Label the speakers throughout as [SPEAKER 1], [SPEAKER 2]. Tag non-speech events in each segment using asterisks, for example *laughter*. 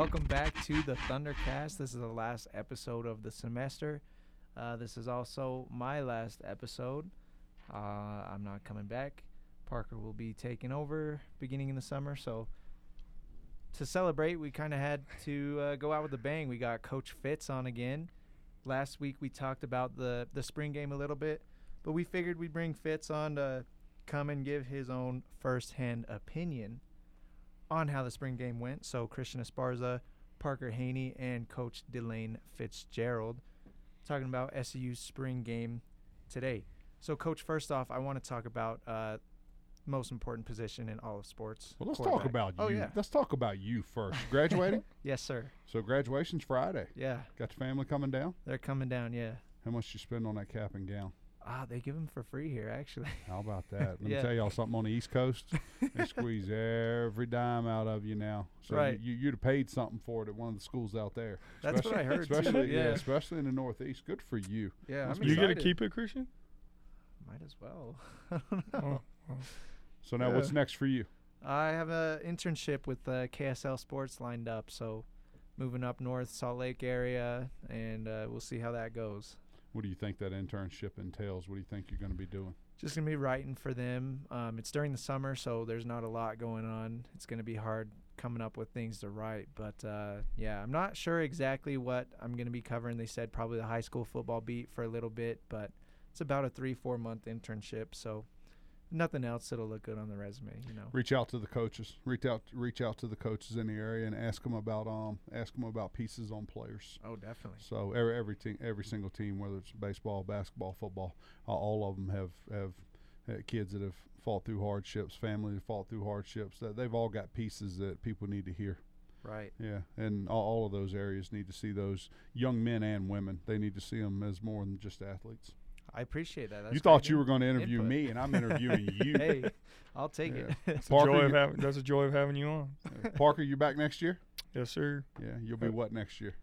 [SPEAKER 1] Welcome back to the Thundercast. This is the last episode of the semester. Uh, this is also my last episode. Uh, I'm not coming back. Parker will be taking over beginning in the summer. So to celebrate, we kind of had to uh, go out with a bang. We got Coach Fitz on again. Last week we talked about the the spring game a little bit, but we figured we'd bring Fitz on to come and give his own firsthand opinion on how the spring game went. So Christian Esparza, Parker Haney, and Coach Delane Fitzgerald talking about SU's spring game today. So, Coach, first off, I want to talk about uh, most important position in all of sports.
[SPEAKER 2] Well, let's talk about you.
[SPEAKER 1] Oh, yeah.
[SPEAKER 2] Let's talk about you first. Graduating? *laughs*
[SPEAKER 1] Yes, sir.
[SPEAKER 2] so graduation's Friday.
[SPEAKER 1] Yeah,
[SPEAKER 2] Got your family coming down?
[SPEAKER 1] they're coming down. Yeah.
[SPEAKER 2] How much you spend on that cap and gown?
[SPEAKER 1] Ah, they give them for free here, actually.
[SPEAKER 2] How about that? Let *laughs*
[SPEAKER 1] Yeah.
[SPEAKER 2] me tell y'all something on the East Coast. They squeeze *laughs* every dime out of you now. So
[SPEAKER 1] Right.
[SPEAKER 2] you, you'd have paid something for it at one of the schools out there.
[SPEAKER 1] That's what I heard too.
[SPEAKER 2] Especially,
[SPEAKER 1] Yeah.
[SPEAKER 2] especially in the Northeast. Good for you.
[SPEAKER 1] Yeah,
[SPEAKER 2] Must
[SPEAKER 1] I'm
[SPEAKER 2] be
[SPEAKER 3] you get to keep it, Christian?
[SPEAKER 1] Might as well. *laughs* I don't know.
[SPEAKER 3] Oh,
[SPEAKER 2] So now what's next for you?
[SPEAKER 1] I have an internship with uh, KSL Sports lined up, so moving up north, Salt Lake area, and uh, we'll see how that goes.
[SPEAKER 2] What do you think that internship entails? What do you think you're going to be doing?
[SPEAKER 1] Just gonna be writing for them. Um, it's during the summer, so there's not a lot going on. It's gonna be hard coming up with things to write, but uh, yeah, I'm not sure exactly what I'm gonna be covering. They said probably the high school football beat for a little bit, but it's about a three four month internship, so nothing else that'll look good on the resume, you know.
[SPEAKER 2] Reach out to the coaches. Reach out. Reach out to the coaches in the area and ask them about um ask them about pieces on players.
[SPEAKER 1] Oh, definitely.
[SPEAKER 2] So every every team, every single team, whether it's baseball, basketball, football, uh, all of them have have uh, kids that have fought through hardships, family that fought through hardships. That they've all got pieces that people need to hear.
[SPEAKER 1] Right.
[SPEAKER 2] Yeah, and all, all of those areas need to see those young men and women. They need to see them as more than just athletes.
[SPEAKER 1] I appreciate that. That's
[SPEAKER 2] you thought you were going to interview
[SPEAKER 1] input.
[SPEAKER 2] me, and I'm interviewing *laughs* you.
[SPEAKER 1] Hey, I'll take
[SPEAKER 2] Yeah. *laughs*
[SPEAKER 1] it.
[SPEAKER 3] It's a
[SPEAKER 2] Parker,
[SPEAKER 3] joy of having, that's a joy of having you on.
[SPEAKER 2] Parker, you back next year?
[SPEAKER 3] Yes, sir.
[SPEAKER 2] Yeah, you'll be
[SPEAKER 3] Uh,
[SPEAKER 2] what next year?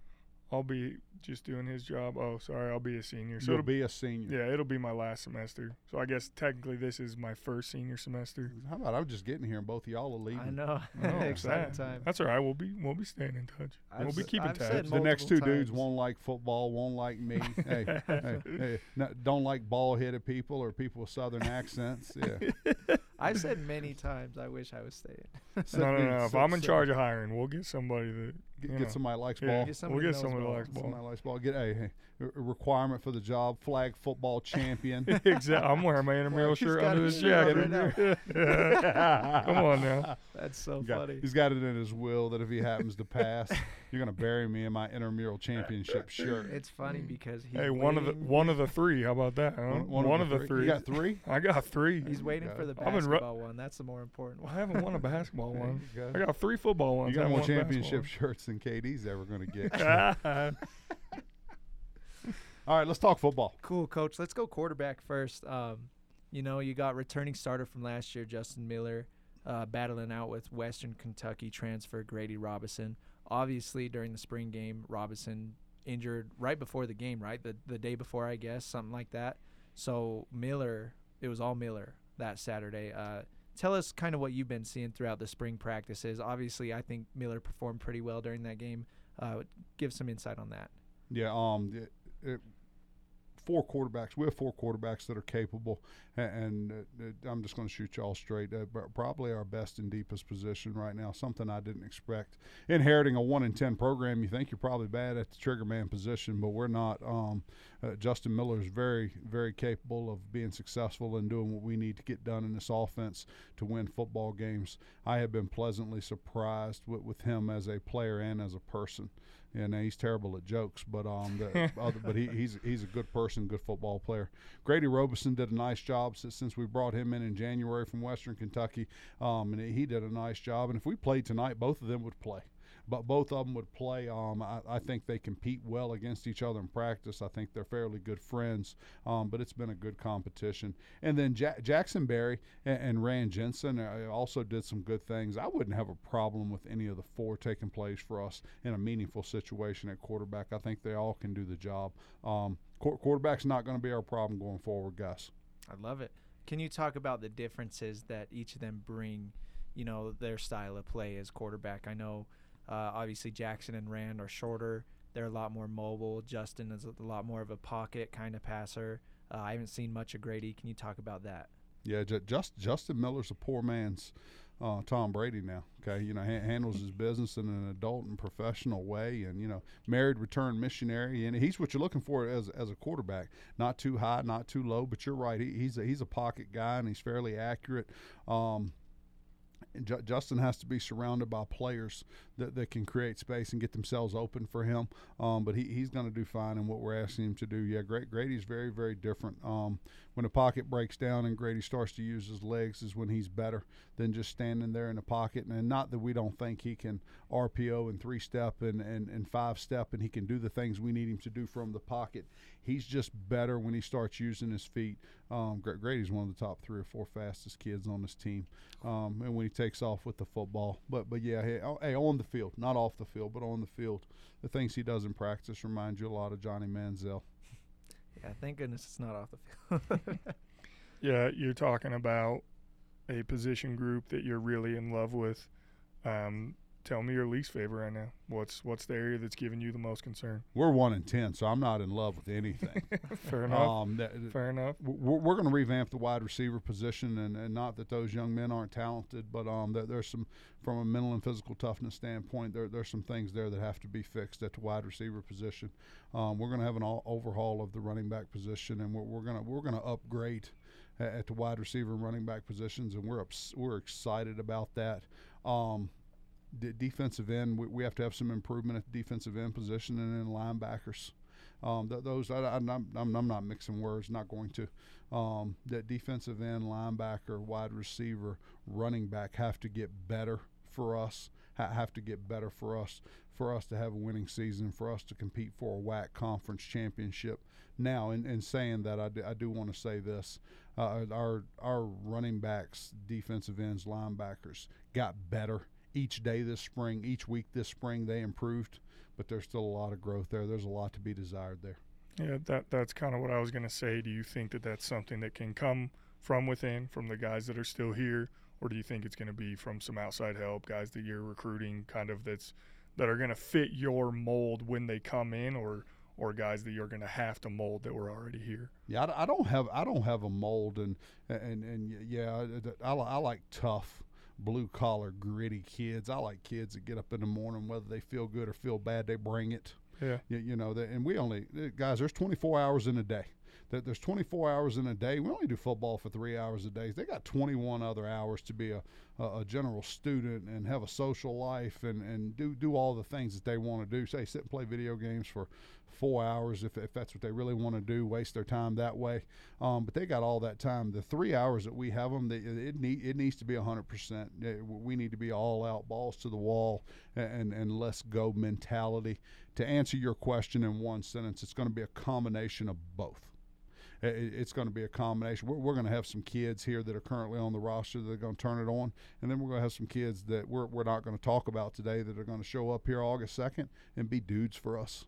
[SPEAKER 3] I'll be just doing his job. Oh, sorry, I'll be a senior. So
[SPEAKER 2] You'll
[SPEAKER 3] it'll
[SPEAKER 2] be a senior.
[SPEAKER 3] yeah, it'll be my last semester. So I guess technically this is my first senior semester.
[SPEAKER 2] How about I'm just getting here and both of y'all are leaving?
[SPEAKER 1] I know.
[SPEAKER 3] Oh, *laughs*
[SPEAKER 1] Exciting time.
[SPEAKER 3] That's all right. We'll be we'll be staying in touch.
[SPEAKER 1] I've
[SPEAKER 3] we'll be
[SPEAKER 1] s-
[SPEAKER 3] keeping
[SPEAKER 1] I've said
[SPEAKER 3] tabs.
[SPEAKER 2] The next two
[SPEAKER 1] multiple
[SPEAKER 2] dudes
[SPEAKER 1] times.
[SPEAKER 2] won't like football, won't like me. *laughs* hey, hey, hey, no, don't like bald-headed people or people with southern *laughs* accents. Yeah,
[SPEAKER 1] I've said many times I wish I was staying.
[SPEAKER 3] No, no, no. If
[SPEAKER 2] Sit-
[SPEAKER 3] I'm in
[SPEAKER 2] sit-
[SPEAKER 3] charge of hiring, we'll get somebody that
[SPEAKER 2] get,
[SPEAKER 3] you
[SPEAKER 2] get
[SPEAKER 3] know.
[SPEAKER 2] somebody that likes
[SPEAKER 3] Yeah.
[SPEAKER 2] ball.
[SPEAKER 1] Get
[SPEAKER 3] we'll
[SPEAKER 1] somebody
[SPEAKER 3] get somebody
[SPEAKER 1] ball.
[SPEAKER 3] likes ball.
[SPEAKER 2] Somebody likes ball. Get a, a requirement for the job: flag football champion. *laughs*
[SPEAKER 3] exactly. I'm wearing my intramural
[SPEAKER 1] He's
[SPEAKER 3] shirt under
[SPEAKER 1] his
[SPEAKER 3] his
[SPEAKER 1] shirt on
[SPEAKER 3] jacket.
[SPEAKER 1] right *laughs*
[SPEAKER 3] Come on now.
[SPEAKER 1] That's so
[SPEAKER 2] He's got,
[SPEAKER 1] funny.
[SPEAKER 2] he's got it in his will that if he happens to pass, *laughs* you're gonna bury me in my intramural championship shirt.
[SPEAKER 1] It's funny mm. because he's
[SPEAKER 3] Hey, one of the one of the three. How about that? Huh? One, of the three.
[SPEAKER 2] You got three.
[SPEAKER 3] I got three.
[SPEAKER 1] He's waiting for the
[SPEAKER 3] I've been ru-
[SPEAKER 1] basketball one. That's the more important one.
[SPEAKER 3] I haven't won a basketball one.
[SPEAKER 2] you
[SPEAKER 3] I
[SPEAKER 2] go.
[SPEAKER 3] got three football ones.
[SPEAKER 2] You got
[SPEAKER 3] I
[SPEAKER 2] more
[SPEAKER 3] haven't won a
[SPEAKER 2] championship
[SPEAKER 3] basketball
[SPEAKER 2] shirts than KD's ever gonna get. *laughs* All right, let's talk football.
[SPEAKER 1] Cool, coach. Let's go quarterback first. Um, you know, you got returning starter from last year, Justin Miller, uh, battling out with Western Kentucky transfer Grady Robinson. Obviously, during the spring game, Robinson injured right before the game, right? The the day before, I guess, something like that. So Miller, it was all Miller that Saturday. Uh, tell us kind of what you've been seeing throughout the spring practices. Obviously, I think Miller performed pretty well during that game. Uh, give some insight on that.
[SPEAKER 2] Yeah, um, it, it, four quarterbacks. We have four quarterbacks that are capable, a- and, uh, uh, I'm just going to shoot y'all straight. Uh, probably our best and deepest position right now. Something I didn't expect. Inheriting a one in ten program, you think you're probably bad at the trigger man position, but we're not. Um, uh, Justin Miller is very, very capable of being successful and doing what we need to get done in this offense to win football games. I have been pleasantly surprised with, with him as a player and as a person. And he's terrible at jokes, but um, the *laughs* other, but he, he's he's a good person, good football player. Grady Robeson did a nice job since, since we brought him in in January from Western Kentucky, um, and he did a nice job. And if we played tonight, both of them would play but both of them would play. Um, I, I think they compete well against each other in practice. I think they're fairly good friends, um, but it's been a good competition. And then ja- Jackson Berry and, and Rand Jensen uh, also did some good things. I wouldn't have a problem with any of the four taking place for us in a meaningful situation at quarterback. I think they all can do the job. Um, qu- quarterback's not going to be our problem going forward, Gus.
[SPEAKER 1] I love it. Can you talk about the differences that each of them bring, you know, their style of play as quarterback? I know Uh, obviously, Jackson and Rand are shorter. They're a lot more mobile. Justin is a lot more of a pocket kind of passer. Uh, I haven't seen much of Grady. Can you talk about that?
[SPEAKER 2] Yeah, just Justin Miller's a poor man's uh, Tom Brady now. Okay, you know, ha- handles his business in an adult and professional way, and you know, married returned missionary, and he's what you're looking for as as a quarterback. Not too high, not too low, but you're right. He, he's a, he's a pocket guy, and he's fairly accurate. Um, J- Justin has to be surrounded by players that, that can create space and get themselves open for him. Um, but he, he's going to do fine in what we're asking him to do. Yeah, Great Grady's very very different. Um, when the pocket breaks down and Grady starts to use his legs is when he's better than just standing there in the pocket. And not that we don't think he can RPO and three step and, and, and five step and he can do the things we need him to do from the pocket. He's just better when he starts using his feet. Um, Grady's one of the top three or four fastest kids on this team. Um, and when he takes off with the football, but but yeah, hey, hey, on the field, not off the field, but on the field, the things he does in practice remind you a lot of Johnny Manziel. *laughs*
[SPEAKER 1] Yeah, thank goodness it's not off the field. *laughs*
[SPEAKER 3] yeah, you're talking about a position group that you're really in love with. Um, tell me your least favorite right now. What's what's the area that's giving you the most concern?
[SPEAKER 2] We're one in ten, so I'm not in love with anything. *laughs*
[SPEAKER 3] Fair enough. Um, that, Fair enough.
[SPEAKER 2] We're, we're going to revamp the wide receiver position, and, and not that those young men aren't talented, but um, there, there's some from a mental and physical toughness standpoint. There there's some things there that have to be fixed at the wide receiver position. Um, we're going to have an all, overhaul of the running back position, and we're, we're going to we're going to upgrade at the wide receiver and running back positions, and we're ups, we're excited about that. Um, the defensive end, we, we, have to have some improvement at the defensive end position and then linebackers. Um, th- those I, am I'm, I'm not mixing words, not going to. Um, that defensive end, linebacker, wide receiver, running back have to get better for us. Ha- have to get better for us for us to have a winning season, for us to compete for a WAC conference championship. Now, in, in saying that, I do, I do want to say this: uh, our our running backs, defensive ends, linebackers got better each day this spring, each week this spring, they improved, but there's still a lot of growth there. There's a lot to be desired there.
[SPEAKER 3] Yeah, that that's kind of what I was going to say. Do you think that that's something that can come from within, from the guys that are still here, or do you think it's going to be from some outside help, guys that you're recruiting, kind of that's that are going to fit your mold when they come in, or or guys that you're going to have to mold that were already here?
[SPEAKER 2] Yeah, I, I don't have I don't have a mold, and and and yeah, I, I like tough blue collar, gritty kids. I like kids that get up in the morning, whether they feel good or feel bad, they bring it.
[SPEAKER 3] Yeah.
[SPEAKER 2] You, you know, and we only, uh, guys, there's 24 hours in a day. There's 24 hours in a day. We only do football for three hours a day. They got 21 other hours to be a, a, a general student and have a social life and, and do, do all the things that they want to do. Say, sit and play video games for four hours if, if that's what they really want to do, waste their time that way. Um, but they got all that time. The three hours that we have them, they, it, need, it needs to be 100%. We need to be all out, balls to the wall, and, and let's go mentality. To answer your question in one sentence, it's going to be a combination of both it's going to be a combination. We're, we're, going to have some kids here that are currently on the roster that are going to turn it on, and then we're going to have some kids that we're, we're not going to talk about today that are going to show up here August 2nd and be dudes for us.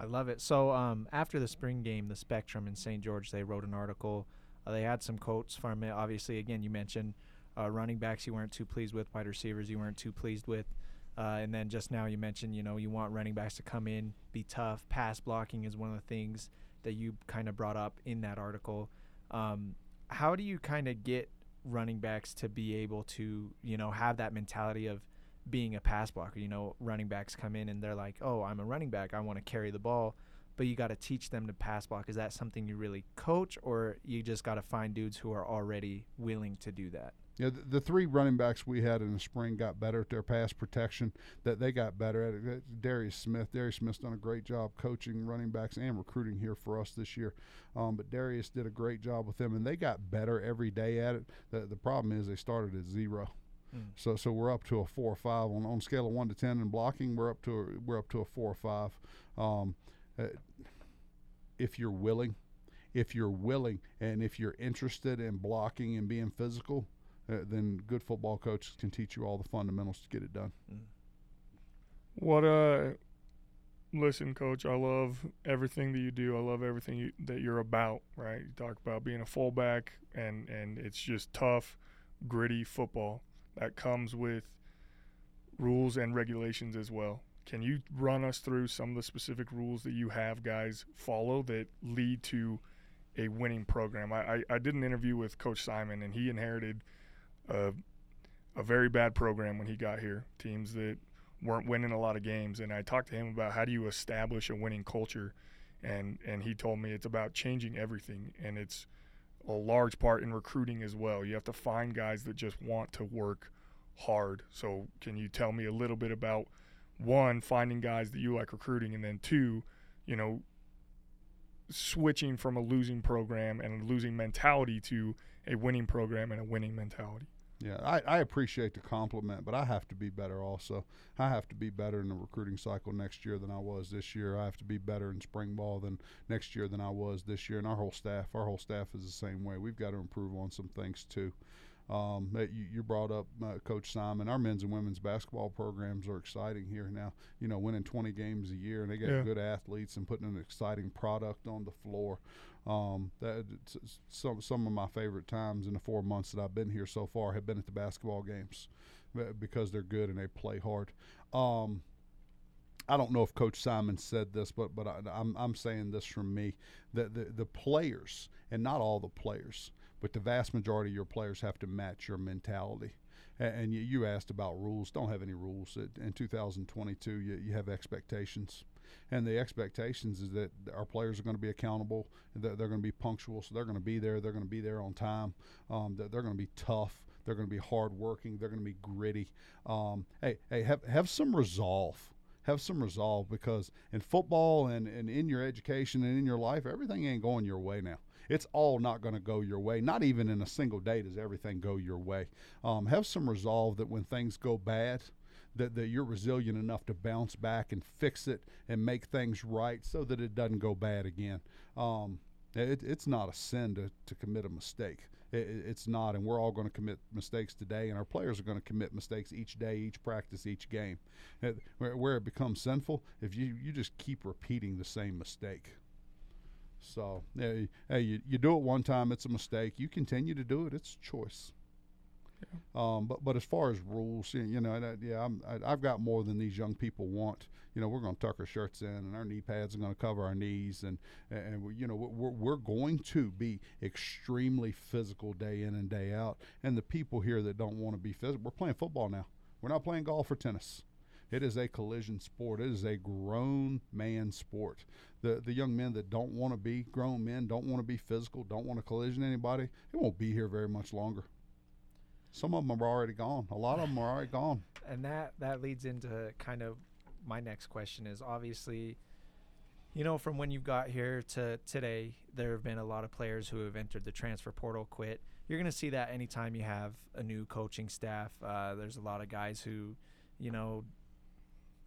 [SPEAKER 1] I love it. So um, after the spring game, the Spectrum in St. George, they wrote an article. Uh, they had some quotes from it. Obviously, again, you mentioned uh, running backs you weren't too pleased with, wide receivers you weren't too pleased with. Uh, and then just now you mentioned, you know, you want running backs to come in, be tough. Pass blocking is one of the things that you kind of brought up in that article. Um, how do you kind of get running backs to be able to, you know, have that mentality of being a pass blocker. You know, running backs come in and they're like, "Oh, I'm a running back. I want to carry the ball." But you got to teach them to pass block. Is that something you really coach, or you just got to find dudes who are already willing to do that?
[SPEAKER 2] Yeah, the, the, three running backs we had in the spring got better at their pass protection. That they got better at it. Darius Smith, Darius Smith's done a great job coaching running backs and recruiting here for us this year. Um, but Darius did a great job with them, and they got better every day at it. The, the problem is they started at zero. Mm. So so we're up to a four or five on on scale of one to ten in blocking. We're up to a, we're up to a four or five. Um, uh, if you're willing, if you're willing, and if you're interested in blocking and being physical, uh, then good football coaches can teach you all the fundamentals to get it done. Mm.
[SPEAKER 3] What uh listen coach i love everything that you do i love everything you, that you're about right you talk about being a fullback and and it's just tough gritty football that comes with rules and regulations as well. Can you run us through some of the specific rules that you have guys follow that lead to a winning program? I, I, I did an interview with Coach Simon, and he inherited a, a very bad program when he got here, teams that weren't winning a lot of games. And I talked to him about how do you establish a winning culture, and, and he told me it's about changing everything, and it's a large part in recruiting as well. You have to find guys that just want to work hard. So, can you tell me a little bit about – one, finding guys that you like recruiting, and then two, you know, switching from a losing program and a losing mentality to a winning program and a winning mentality.
[SPEAKER 2] Yeah, I, I appreciate the compliment, but I have to be better also. I have to be better in the recruiting cycle next year than I was this year. I have to be better in spring ball than next year than I was this year. And our whole staff, our whole staff is the same way. We've got to improve on some things too. Um, you, you, brought up uh, Coach Simon. Our men's and women's basketball programs are exciting here now. You know, winning 20 games a year, and they got yeah. good athletes and putting an exciting product on the floor. Um, that some some of my favorite times in the four months that I've been here so far have been at the basketball games because they're good and they play hard. Um, I don't know if Coach Simon said this, but but I, am I'm, I'm saying this from me that the the players and not all the players but the vast majority of your players have to match your mentality. And, you, asked about rules. Don't have any rules. In 2022, you, you have expectations. And the expectations is that our players are going to be accountable. They're, they're going to be punctual, so they're going to be there. They're going to be there on time. Um, they're, they're going to be tough. They're going to be hardworking. They're going to be gritty. Um, hey, hey, have have some resolve. Have some resolve because in football and, and in your education and in your life, everything ain't going your way now it's all not going to go your way. Not even in a single day does everything go your way. Um, have some resolve that when things go bad, that, that you're resilient enough to bounce back and fix it and make things right so that it doesn't go bad again. Um, it, it's not a sin to, to commit a mistake. It, it's not, and we're all going to commit mistakes today, and our players are going to commit mistakes each day, each practice, each game. It, where, where it becomes sinful, if you, you just keep repeating the same mistake. So, hey, hey you, you do it one time, it's a mistake. You continue to do it, it's a choice. Yeah. Um, but but as far as rules, you know, that, yeah, I'm, I, have got more than these young people want. You know, we're going to tuck our shirts in, and our knee pads are going to cover our knees, and and we, you know we're we're going to be extremely physical day in and day out. And the people here that don't want to be physical, we're playing football now. We're not playing golf or tennis. It is a collision sport. It is a grown man sport. The the young men that don't want to be grown men, don't want to be physical, don't want to collision anybody, they won't be here very much longer. Some of them are already gone. A lot of them are already gone.
[SPEAKER 1] And that that leads into kind of my next question is obviously you know, from when you got here to today, there have been a lot of players who have entered the transfer portal, quit. You're going to see that anytime you have a new coaching staff. Uh, there's a lot of guys who, you know,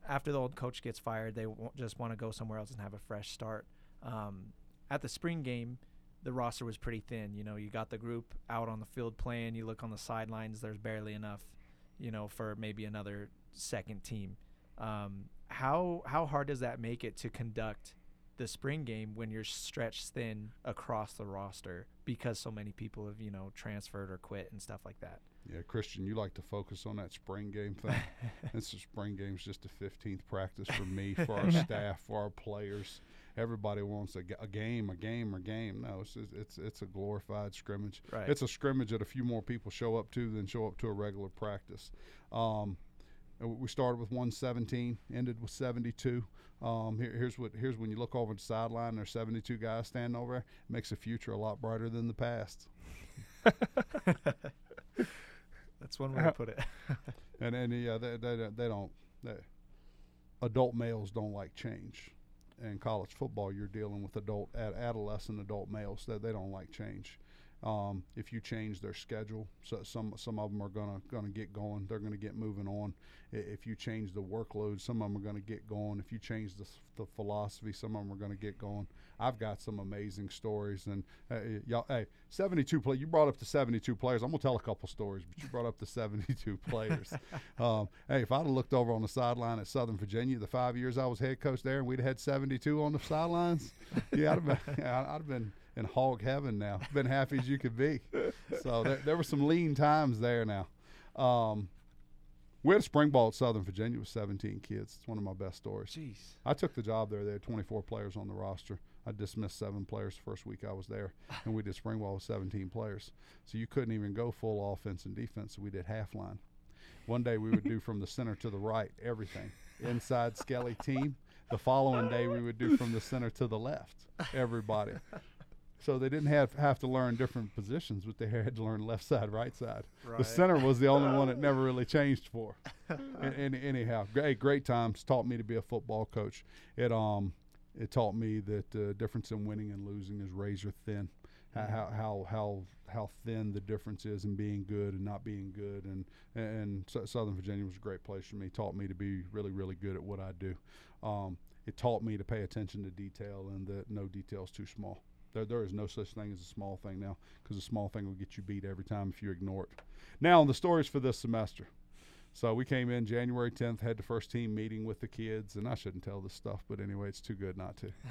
[SPEAKER 1] after the old coach gets fired, they just want to go somewhere else and have a fresh start. Um, at the spring game, the roster was pretty thin. You know, you got the group out on the field playing. You look on the sidelines, there's barely enough, you know, for maybe another second team. Um, how how hard does that make it to conduct the spring game when you're stretched thin across the roster because so many people have you know transferred or quit and stuff like that?
[SPEAKER 2] Yeah, Christian, you like to focus on that spring game thing. *laughs* this spring game's just a 15th practice for me, *laughs* for our staff, for our players. Everybody wants a, a game, a game, a game. No, it's it's it's a glorified scrimmage.
[SPEAKER 1] Right.
[SPEAKER 2] It's a scrimmage that a few more people show up to than show up to a regular practice. Um, we started with 117, ended with 72. Um, here, here's what here's when you look over the sideline. There's 72 guys standing over there. It makes the future a lot brighter than the past. *laughs*
[SPEAKER 1] That's one way to uh-huh. put it. *laughs*
[SPEAKER 2] and and yeah, they they, they don't. They, adult males don't like change. In college football, you're dealing with adult ad, adolescent adult males that they don't like change. Um, if you change their schedule, so some some of them are gonna gonna get going. They're gonna get moving on. If you change the workload, some of them are gonna get going. If you change the, the philosophy, some of them are gonna get going. I've got some amazing stories, and uh, y'all, hey, 72 play. You brought up the 72 players. I'm gonna tell a couple stories, but you brought up the *laughs* 72 players. *laughs* Um, hey, if I'd have looked over on the sideline at Southern Virginia the five years I was head coach there, and we'd had 72 on the sidelines, *laughs* yeah, I'd have been, I'd have been in hog heaven now. Been happy as you could be. So there, there were some lean times there now. Um, We had a spring ball at Southern Virginia with 17 kids. It's one of my best stories.
[SPEAKER 1] Jeez.
[SPEAKER 2] I took the job there. They had 24 players on the roster. I dismissed seven players the first week I was there, and we did spring ball with 17 players. So you couldn't even go full offense and defense. So we did half line. One day we would do from the center to the right everything. Inside Skelly team. The following day we would do from the center to the left everybody. So they didn't have have to learn different positions, but they had to learn left side, right side. The center was the only one that never *laughs* really changed for. and, and anyhow, great great times. Taught me to be a football coach. It um it taught me that the uh, difference in winning and losing is razor thin.
[SPEAKER 1] Mm-hmm.
[SPEAKER 2] How how how how thin the difference is in being good and not being good. And and Southern Virginia was a great place for me. Taught me to be really really good at what I do. Um, it taught me to pay attention to detail and that no detail is too small. There, there is no such thing as a small thing now because a small thing will get you beat every time if you ignore it. Now, the stories for this semester. So we came in January 10th, had the first team meeting with the kids, and I shouldn't tell this stuff, but anyway, it's too good not to. *laughs*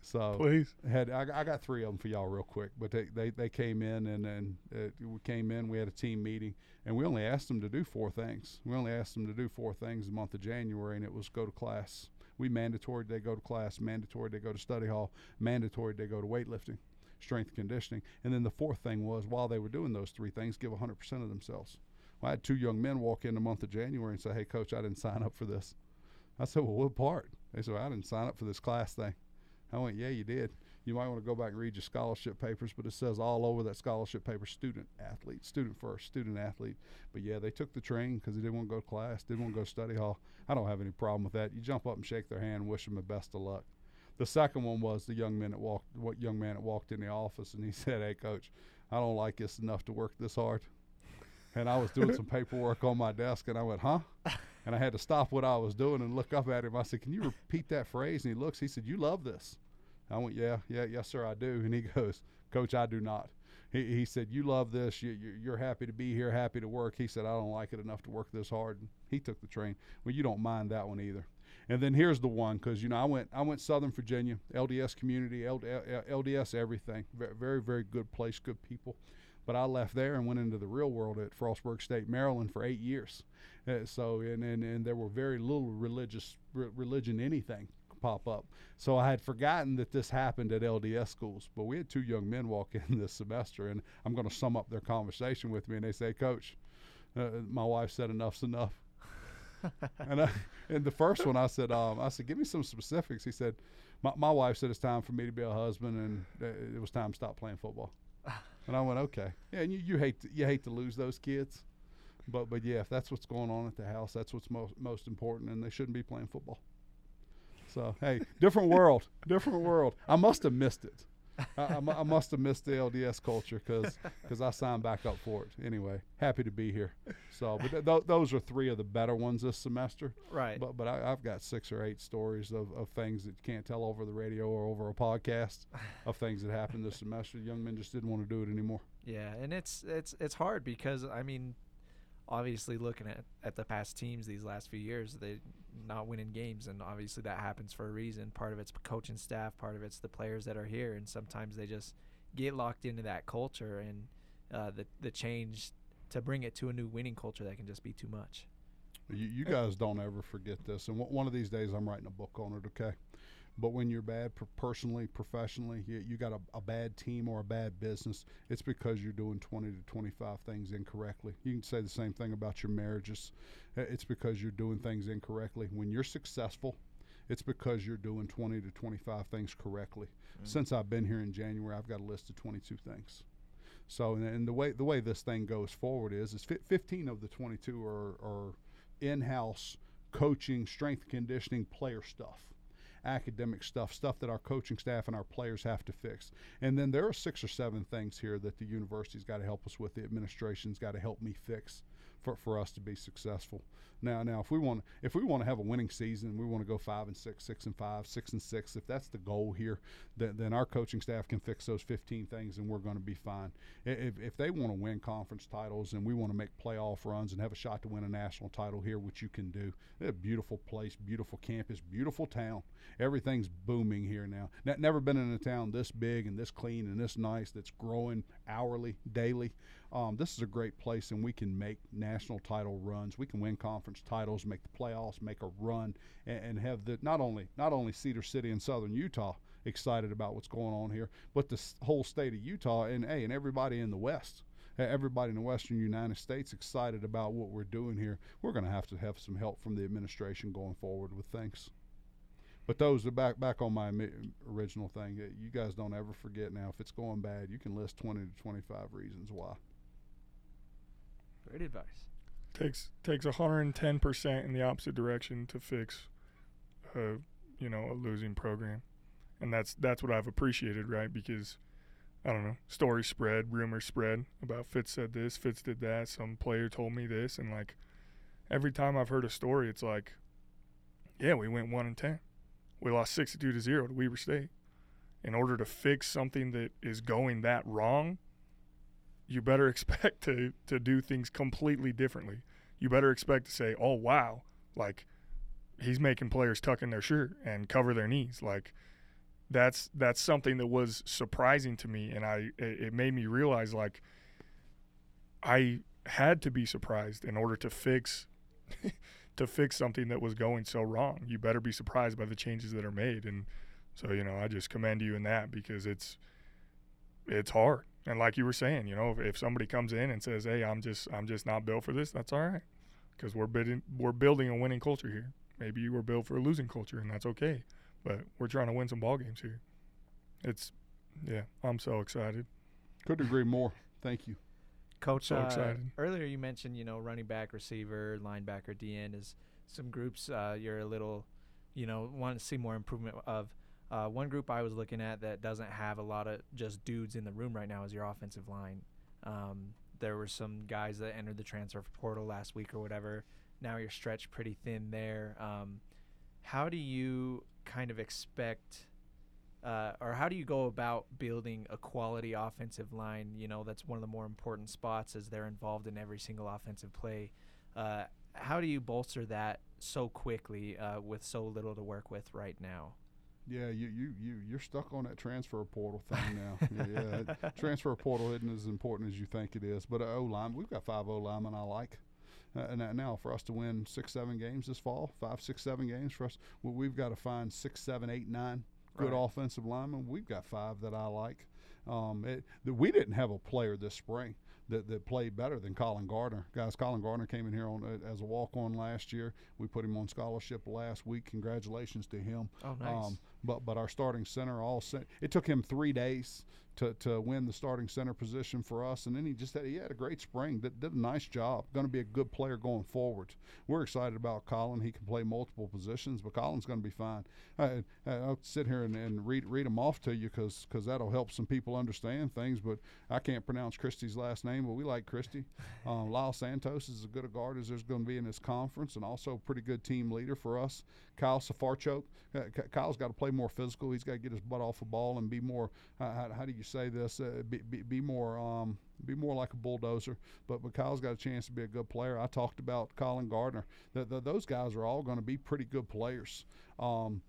[SPEAKER 2] So
[SPEAKER 3] Please.
[SPEAKER 2] had I, I got three of them for y'all real quick, but they, they, they came in and and uh, we came in. We had a team meeting, and we only asked them to do four things. We only asked them to do four things the month of January, and it was go to class. We mandatory they go to class, mandatory they go to study hall, mandatory they go to weightlifting, strength conditioning, and then the fourth thing was while they were doing those three things, give 100% of themselves. Well, I had two young men walk in the month of January and say, "Hey, coach, I didn't sign up for this." I said, "Well, what part?" They said, well, "I didn't sign up for this class thing." I went, "Yeah, you did. You might want to go back and read your scholarship papers, but it says all over that scholarship paper, student athlete, student first, student athlete. But yeah, they took the train because they didn't want to go to class, didn't want to go to study hall. I don't have any problem with that. You jump up and shake their hand, wish them the best of luck. The second one was the young man that walked, what young man that walked in the office, and he *laughs* said, "Hey, coach, I don't like this enough to work this hard." And I was doing some *laughs* paperwork on my desk, and I went, "Huh?" And I had to stop what I was doing and look up at him. I said, "Can you repeat that phrase?" And he looks. He said, "You love this." I went, "Yeah, yeah, yes, sir, I do." And he *laughs* goes, "Coach, I do not." He, he said, "You love this. You, you, you're happy to be here, happy to work." He said, "I don't like it enough to work this hard." And he took the train. Well, you don't mind that one either. And then here's the one because you know I went I went Southern Virginia, LDS community, LDS everything, very very very good place, good people. But I left there and went into the real world at Frostburg State, Maryland, for eight years. Uh, so and, and and there were very little religious religion anything pop up. So I had forgotten that this happened at LDS schools. But we had two young men walk *laughs* in this semester, and I'm going to sum up their conversation with me. And they say, "Coach, uh, my wife said enough's enough." *laughs* and I, and the first one, I said, um, I said, give me some specifics. He said, my, my wife said it's time for me to be a husband, and uh, it was time to stop playing football. *laughs* And I went, okay, yeah. And you, you hate to, you hate to lose those kids, but but yeah, if that's what's going on at the house, that's what's most most important, and they shouldn't be playing football. So hey, different world, different world. I must have missed it. I, I, I must have missed the LDS culture because I signed back up for it. Anyway, happy to be here. So, but th- th- those are three of the better ones this semester.
[SPEAKER 1] Right.
[SPEAKER 2] But but I, I've got six or eight stories of, of things that you can't tell over the radio or over a podcast of things that happened this semester. Young men just didn't want to do it anymore.
[SPEAKER 1] Yeah, and it's it's it's hard because I mean, obviously looking at at the past teams these last few years, they're not winning games, and obviously that happens for a reason. Part of it's coaching staff, part of it's the players that are here, and sometimes they just get locked into that culture and uh, the the change to bring it to a new winning culture that can just be too much.
[SPEAKER 2] You, you guys don't ever forget this, and one of these days I'm writing a book on it. Okay. But when you're bad per- personally, professionally, you, you got a, a bad team or a bad business, it's because you're doing 20 to 25 things incorrectly. You can say the same thing about your marriages. It's because you're doing things incorrectly. When you're successful, it's because you're doing 20 to 25 things correctly. Mm. Since I've been here in January, I've got a list of 22 things. So, and, and the way the way this thing goes forward is, is 15 of the 22 are, are in-house coaching, strength conditioning, player stuff academic stuff, stuff that our coaching staff and our players have to fix. And then there are six or seven things here that the university's got to help us with. The administration's got to help me fix for, for us to be successful. Now, now, if we want if we want to have a winning season, we want to go five and six, six and five, six and six. If that's the goal here, then, then our coaching staff can fix those 15 things, and we're going to be fine. If, if they want to win conference titles and we want to make playoff runs and have a shot to win a national title here, which you can do, a beautiful place, beautiful campus, beautiful town. Everything's booming here now. Never been in a town this big and this clean and this nice that's growing hourly, daily. Um, this is a great place, and we can make national title runs. We can win conference titles, make the playoffs, make a run, and, and have the not only not only Cedar City and Southern Utah excited about what's going on here, but the whole state of Utah and hey, and everybody in the West. Everybody in the Western United States excited about what we're doing here. We're going to have to have some help from the administration going forward with things. But those are back back on my original thing. You guys don't ever forget now. If it's going bad, you can list twenty to twenty five reasons why.
[SPEAKER 1] Great advice.
[SPEAKER 3] takes takes 110 percent in the opposite direction to fix, a, you know, a losing program, and that's that's what I've appreciated, right? Because I don't know, stories spread, rumors spread about Fitz said this, Fitz did that, some player told me this, and like every time I've heard a story, it's like, yeah, we went one and ten, we lost 62 to zero to Weber State. In order to fix something that is going that wrong, you better expect *laughs* to to do things completely differently. You better expect to say, "Oh wow, like he's making players tuck in their shirt and cover their knees." Like that's that's something that was surprising to me, and I it, made me realize like I had to be surprised in order to fix *laughs* to fix something that was going so wrong. You better be surprised by the changes that are made, and so you know I just commend you in that because it's it's hard. And like you were saying, you know, if, if somebody comes in and says, "Hey, I'm just I'm just not built for this," that's all right, because we're building we're building a winning culture here. Maybe you were built for a losing culture, and that's okay. But we're trying to win some ball games here. It's yeah, I'm so excited.
[SPEAKER 2] Couldn't agree more. Thank you.
[SPEAKER 1] Coach,
[SPEAKER 3] So
[SPEAKER 1] uh,
[SPEAKER 3] excited.
[SPEAKER 1] earlier you mentioned, you know, running back, receiver, linebacker, DN is some groups uh, you're a little, you know, want to see more improvement of. Uh, one group I was looking at that doesn't have a lot of just dudes in the room right now is your offensive line. Um, there were some guys that entered the transfer portal last week or whatever. Now you're stretched pretty thin there. Um, how do you kind of expect uh, or how do you go about building a quality offensive line? You know, that's one of the more important spots as they're involved in every single offensive play. Uh, how do you bolster that so quickly uh, with so little to work with right now?
[SPEAKER 2] Yeah, you you you you're stuck on that transfer portal thing now. *laughs* yeah, yeah. transfer portal isn't as important as you think it is. But O line, we've got five O linemen I like. Uh, and now for us to win six, seven games this fall, five, six, seven games for us, well, we've got to find six, seven, eight, nine good
[SPEAKER 1] Right.
[SPEAKER 2] offensive linemen. We've got five that I like. Um, it, the, we didn't have a player this spring that, that played better than Colin Gardner. Guys, Colin Gardner came in here on uh, as a walk on last year. We put him on scholarship last week. Congratulations to him.
[SPEAKER 1] Oh, nice.
[SPEAKER 2] Um, but but our starting center all sen- it took him three days to, to win the starting center position for us, and then he just had he had a great spring. Did, did a nice job. Going to be a good player going forward. We're excited about Colin. He can play multiple positions, but Colin's going to be fine. I, I'll sit here and, and read read them off to you because because that'll help some people understand things. But I can't pronounce Christie's last name, but we like Christie. *laughs* Um, Lyle Santos is as good a guard as there's going to be in this conference, and also a pretty good team leader for us. Kyle Safarchuk. Uh, Kyle's got to play more physical. He's got to get his butt off the ball and be more. Uh, how, how do you say this? Uh, be, be, be more. Um, be more like a bulldozer. But Kyle's got a chance to be a good player. I talked about Colin Gardner. Those guys are all going to be pretty good players. Um,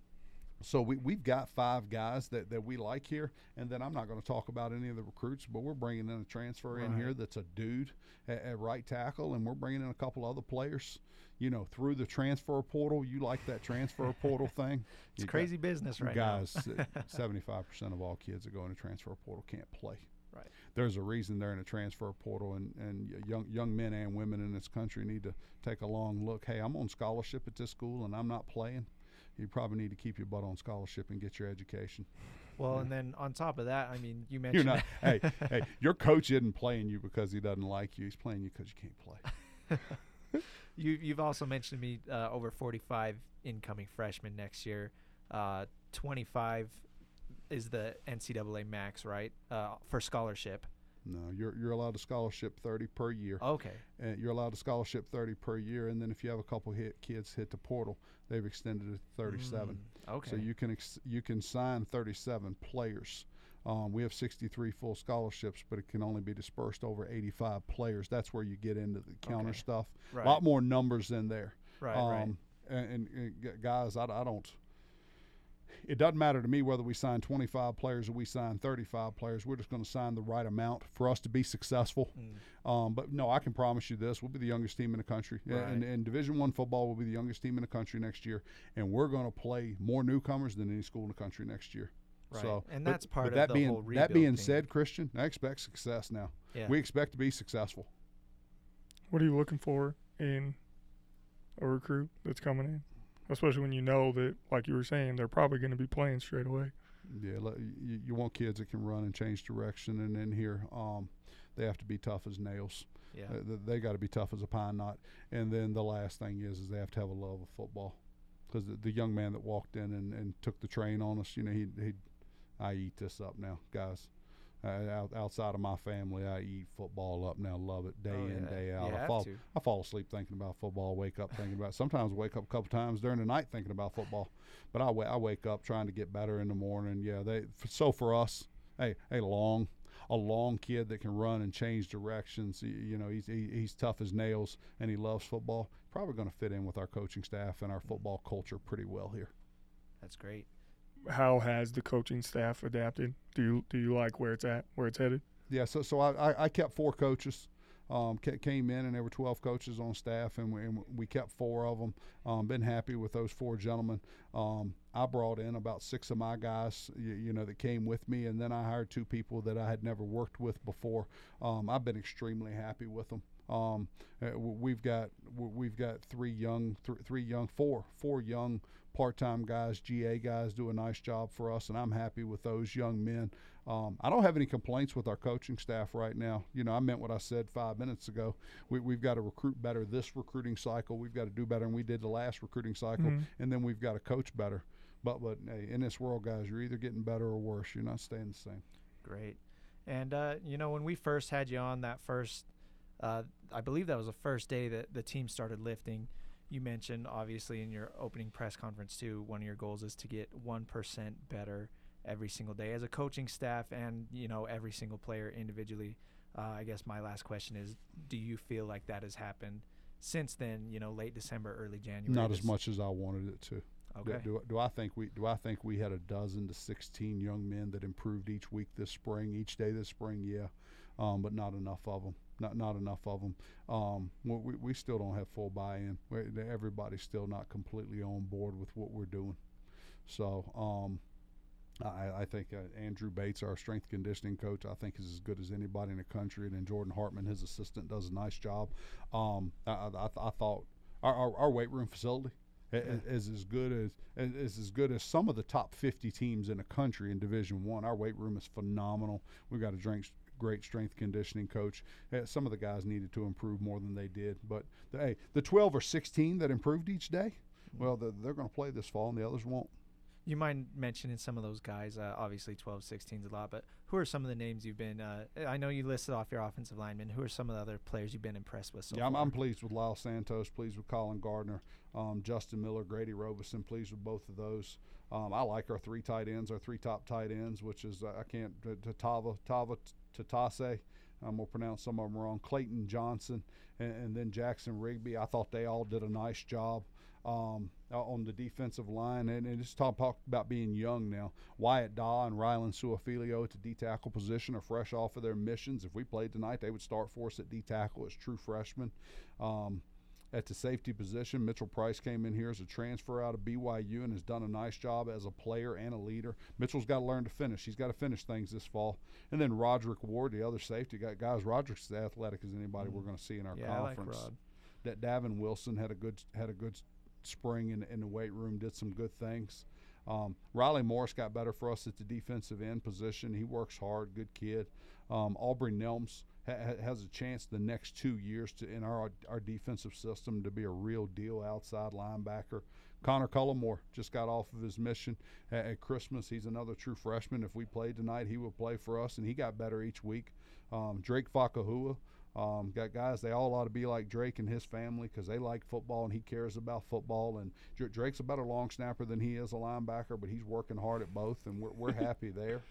[SPEAKER 2] so we, we've got five guys that, that we like here, and then I'm not going to talk about any of the recruits, but we're bringing in a transfer in here that's a dude at, at right tackle, and we're bringing in a couple other players. You know, through the transfer portal, you like that transfer *laughs* portal thing?
[SPEAKER 1] it's
[SPEAKER 2] You got-
[SPEAKER 1] crazy business right
[SPEAKER 2] guys,
[SPEAKER 1] now. *laughs*
[SPEAKER 2] seventy-five percent of all kids that go into transfer portal can't play.
[SPEAKER 1] Right.
[SPEAKER 2] There's a reason they're in a transfer portal, and, and young young men and women in this country need to take a long look. Hey, I'm on scholarship at this school, and I'm not playing. You probably need to keep your butt on scholarship and get your education.
[SPEAKER 1] well,
[SPEAKER 2] yeah.
[SPEAKER 1] and then on top of that, I mean, you mentioned You're
[SPEAKER 2] not. hey, hey, your coach isn't playing you because he doesn't like you. He's playing you because you can't play. *laughs*
[SPEAKER 1] you you've also mentioned to me uh, over 45 incoming freshmen next year. Uh, 25 is the NCAA max, right? Uh, for scholarship.
[SPEAKER 2] No, you're you're allowed a scholarship thirty per year.
[SPEAKER 1] Okay.
[SPEAKER 2] and you're allowed a scholarship 30 per year and then if you have a couple hit kids hit the portal they've extended it to 37
[SPEAKER 1] Mm, okay.
[SPEAKER 2] so you can ex- you can sign 37 players um, we have 63 full scholarships but it can only be dispersed over 85 players that's where you get into the counter
[SPEAKER 1] Okay.
[SPEAKER 2] stuff
[SPEAKER 1] right.
[SPEAKER 2] a lot more numbers in there
[SPEAKER 1] right. right.
[SPEAKER 2] um, and, and, and guys I, I don't it doesn't matter to me whether we sign 25 players or we sign 35 players. We're just going to sign the right amount for us to be successful.
[SPEAKER 1] Mm.
[SPEAKER 2] Um, but no, I can promise you this: we'll be the youngest team in the country.
[SPEAKER 1] Right.
[SPEAKER 2] And, and Division One football will be the youngest team in the country next year, and we're going to play more newcomers than any school in the country next year.
[SPEAKER 1] Right.
[SPEAKER 2] So,
[SPEAKER 1] and
[SPEAKER 2] but-
[SPEAKER 1] that's part
[SPEAKER 2] but
[SPEAKER 1] of
[SPEAKER 2] that
[SPEAKER 1] the
[SPEAKER 2] being
[SPEAKER 1] whole
[SPEAKER 2] that being
[SPEAKER 1] thing.
[SPEAKER 2] said, Christian, I expect success now.
[SPEAKER 1] yeah.
[SPEAKER 2] We expect to be successful.
[SPEAKER 3] What are you looking for in a recruit that's coming in? Especially when you know that, like you were saying, they're probably going to be playing straight away.
[SPEAKER 2] Yeah, let- you, you want kids that can run and change direction, and in here, um, they have to be tough as nails.
[SPEAKER 1] yeah.
[SPEAKER 2] Uh, th- they got to be tough as a pine knot. And then the last thing is, is they have to have a love of football. Because the, the young man that walked in and, and took the train on us, you know, he he, I eat this up now, guys. Uh, out, outside of my family, I eat football up now. Love it day
[SPEAKER 1] Oh,
[SPEAKER 2] in,
[SPEAKER 1] yeah.
[SPEAKER 2] day
[SPEAKER 1] You
[SPEAKER 2] out. I fall,
[SPEAKER 1] to.
[SPEAKER 2] I fall asleep thinking about football. Wake up thinking about. Sometimes wake up a couple times during the night thinking about football. But I, I wake up trying to get better in the morning. Yeah, they. So for us, hey, hey, long, a long kid that can run and change directions. You know, he's he, he's tough as nails and he loves football. Probably going to fit in with our coaching staff and our football culture pretty well here.
[SPEAKER 1] That's great.
[SPEAKER 3] How has the coaching staff adapted? Do you do you like where it's at, where it's headed?
[SPEAKER 2] Yeah, so so I, I, kept four coaches. Um, came in and there were 12 coaches on staff, and we, and we kept four of them. Um, been happy with those four gentlemen. Um, I brought in about six of my guys, you, you know, that came with me, and then I hired two people that I had never worked with before. Um, I've been extremely happy with them. Um, uh, we've got we've got three young, th- three young, four four young part-time guys, GA guys, do a nice job for us, and I'm happy with those young men. Um, I don't have any complaints with our coaching staff right now. You know, I meant what I said five minutes ago. We, we've got to recruit better this recruiting cycle. We've got to do better than we did the last recruiting cycle,
[SPEAKER 3] Mhm.
[SPEAKER 2] and then we've got to coach better. But but hey, in this world, guys, you're either getting better or worse. You're not staying the same.
[SPEAKER 1] Great. And uh, you know, when we first had you on that first, uh, I believe that was the first day that the team started lifting. You mentioned obviously in your opening press conference too. One of your goals is to get one percent better every single day as a coaching staff, and you know every single player individually. Uh, I guess my last question is: Do you feel like that has happened since then? You know, late December, early January.
[SPEAKER 2] Not as much as I wanted it to. Do-
[SPEAKER 1] Okay.
[SPEAKER 2] Do, do, I think we do I think we had a dozen to sixteen young men that improved each week this spring, each day this spring? Yeah, um, but not enough of them. Not not enough of them. Um, we, we- still don't have full buy-in. everybody's still not completely on board with what we're doing. So um, I, I think uh, Andrew Bates, our strength conditioning coach, I think is as good as anybody in the country, and then Jordan Hartman, his assistant, does a nice job. Um, I, I, I th- I thought our, our, our weight room facility is as good as is is as good as some of the top 50 teams in the country in Division One. Our weight room is phenomenal. We've got a drink, great strength conditioning coach. Uh, some of the guys needed to improve more than they did, but the, hey, the 12 or 16 that improved each day, well, they're, they're going to play this fall, and the others won't.
[SPEAKER 1] You mind mentioning some of those guys? Uh, obviously, 12, 16 is a lot, but who are some of the names you've been? Uh, I know you listed off your offensive linemen. Who are some of the other players you've been impressed with so
[SPEAKER 2] yeah, I'm. I'm pleased with Lyle Santos, pleased with Colin Gardner, um, Justin Miller, Grady Robeson, pleased with both of those. Um, I like our three tight ends, our three top tight ends, which is uh, I can't t- Tava Tava Tatase. I'm gonna pronounce some of them wrong. Clayton Johnson and, and then Jackson Rigby. I thought they all did a nice job um, on the defensive line, and, and just talk, talk about being young now. Wyatt Daw and Rylan Suafilio at the D tackle position are fresh off of their missions. If we played tonight, they would start for us at D tackle as true freshmen. Um, at the safety position, Mitchell Price came in here as a transfer out of BYU and has done a nice job as a player and a leader. Mitchell's got to learn to finish. He's got to finish things this fall. And then Roderick Ward, the other safety guy, guys. Roderick's as athletic as anybody we're going to see in our
[SPEAKER 1] yeah, I like
[SPEAKER 2] conference.
[SPEAKER 1] Rod.
[SPEAKER 2] That Davin Wilson had a good had a good spring in, in the weight room, did some good things. Um, Riley Morris got better for us at the defensive end position. He works hard, good kid. Um, Aubrey Nelms ha- ha- has a chance the next two years to in our our defensive system to be a real deal outside linebacker. Connor Cullimore just got off of his mission at, at Christmas. He's another true freshman. If we played tonight, he would play for us, and he got better each week. Um, Drake Fakahua. Um, got guys, they all ought to be like Drake and his family because they like football and he cares about football. And Drake's a better long snapper than he is a linebacker, but he's working hard at both, and we're, we're *laughs* happy there.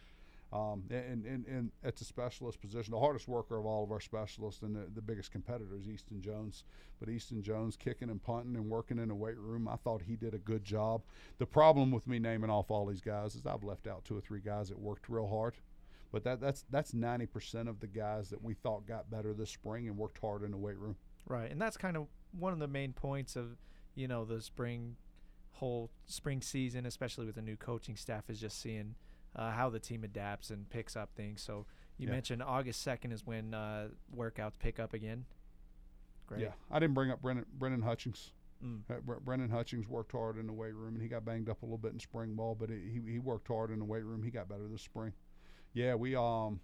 [SPEAKER 2] Um, and, and, and at the specialist position, the hardest worker of all of our specialists and the, the biggest competitor is Easton Jones. But Easton Jones kicking and punting and working in the weight room, I thought he did a good job. The problem with me naming off all these guys is I've left out two or three guys that worked real hard. But that, that's that's 90% of the guys that we thought got better this spring and worked hard in the weight room.
[SPEAKER 1] Right, and that's kind of one of the main points of you know the spring whole spring season, especially with the new coaching staff, is just seeing uh, how the team adapts and picks up things. So you
[SPEAKER 2] Yeah.
[SPEAKER 1] mentioned August second is when uh, workouts pick up again. Great.
[SPEAKER 2] Yeah, I didn't bring up Brennan, Brennan Hutchings.
[SPEAKER 1] Mm.
[SPEAKER 2] Uh, Brennan Hutchings worked hard in the weight room, and he got banged up a little bit in spring ball, but he he worked hard in the weight room. He got better this spring. Yeah, we um,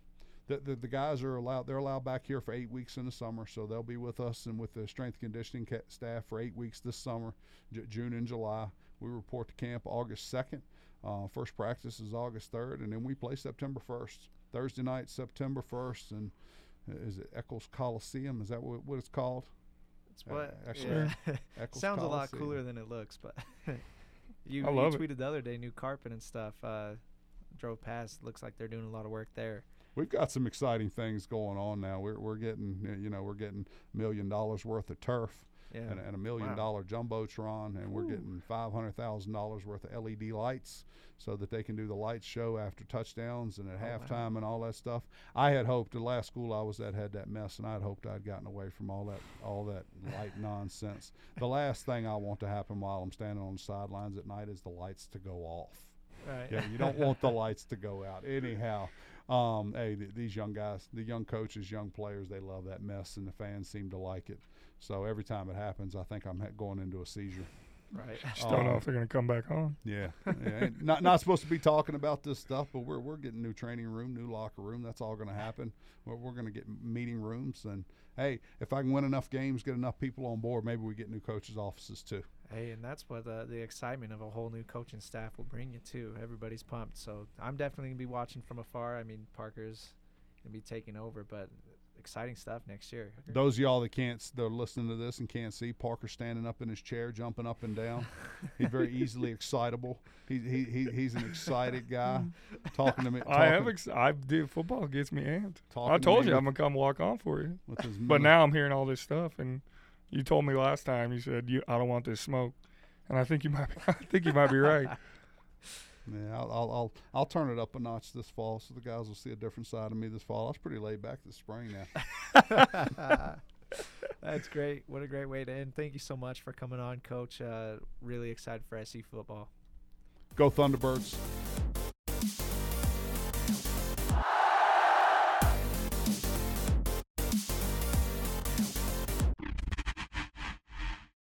[SPEAKER 2] the, the the guys are allowed. They're allowed back here for eight weeks in the summer, so they'll be with us and with the strength conditioning staff for eight weeks this summer, J- June and July. We report to camp August second. Uh, first practice is August third, and then we play September first. Thursday night, September first, and uh, is it Eccles Coliseum? Is that what, what it's called?
[SPEAKER 1] It's
[SPEAKER 2] Uh,
[SPEAKER 1] what
[SPEAKER 2] actually,
[SPEAKER 1] yeah. *laughs*
[SPEAKER 2] Eccles
[SPEAKER 1] sounds a lot cooler than it looks, but *laughs* you,
[SPEAKER 3] I love
[SPEAKER 1] you
[SPEAKER 3] it.
[SPEAKER 1] tweeted the other day new carpet and stuff. Uh, drove past. Looks like they're doing a lot of work there.
[SPEAKER 2] We've got some exciting things going on now. We're we're getting you know we're getting million dollars worth of turf
[SPEAKER 1] Yeah.
[SPEAKER 2] and, and a million
[SPEAKER 1] Wow.
[SPEAKER 2] dollar jumbotron, and we're getting five hundred thousand dollars worth of LED lights so that they can do the light show after touchdowns and at
[SPEAKER 1] Oh, wow.
[SPEAKER 2] halftime and all that stuff. I had hoped the last school I was at had that mess, and I had hoped I'd gotten away from all that all that light *laughs* nonsense. The last thing I want to happen while I'm standing on the sidelines at night is the lights to go off.
[SPEAKER 1] right.
[SPEAKER 2] Yeah, you don't want the *laughs* lights to go out. Anyhow, um, hey, th- these young guys, the young coaches, young players, they love that mess, and the fans seem to like it. So every time it happens, I think I'm ha- going into a seizure.
[SPEAKER 1] Right.
[SPEAKER 3] Just don't know
[SPEAKER 2] Um,
[SPEAKER 3] if they're going to come back on.
[SPEAKER 2] Yeah, yeah. not not supposed to be talking about this stuff, but we're we're getting new training room, new locker room. That's all going to happen. We're, we're going to get meeting rooms, and hey, if I can win enough games, get enough people on board, maybe we get new coaches' offices too.
[SPEAKER 1] Hey, and that's what uh, the excitement of a whole new coaching staff will bring you too. Everybody's pumped, so I'm definitely gonna be watching from afar. I mean, Parker's gonna be taking over, but exciting stuff next year.
[SPEAKER 2] Those of y'all that can't, they're listening to this and can't see Parker standing up in his chair, jumping up and down. *laughs* He's very easily excitable. He, he, he he's an excited guy. *laughs* Talking to me.
[SPEAKER 3] I am. Ex- I do. Football gets me amped. I told
[SPEAKER 2] me
[SPEAKER 3] you I'm gonna come walk on for you. But now I'm hearing all this stuff, and you told me last time. You said you. I don't want this smoke, and I think you might. Be, *laughs* I think you might be right.
[SPEAKER 2] Yeah, I'll, I'll I'll I'll turn it up a notch this fall, so the guys will see a different side of me this fall. I was pretty laid back this spring now. *laughs*
[SPEAKER 1] That's great. What a great way to end. Thank you so much for coming on, Coach. Uh, really excited for SC football.
[SPEAKER 2] Go Thunderbirds.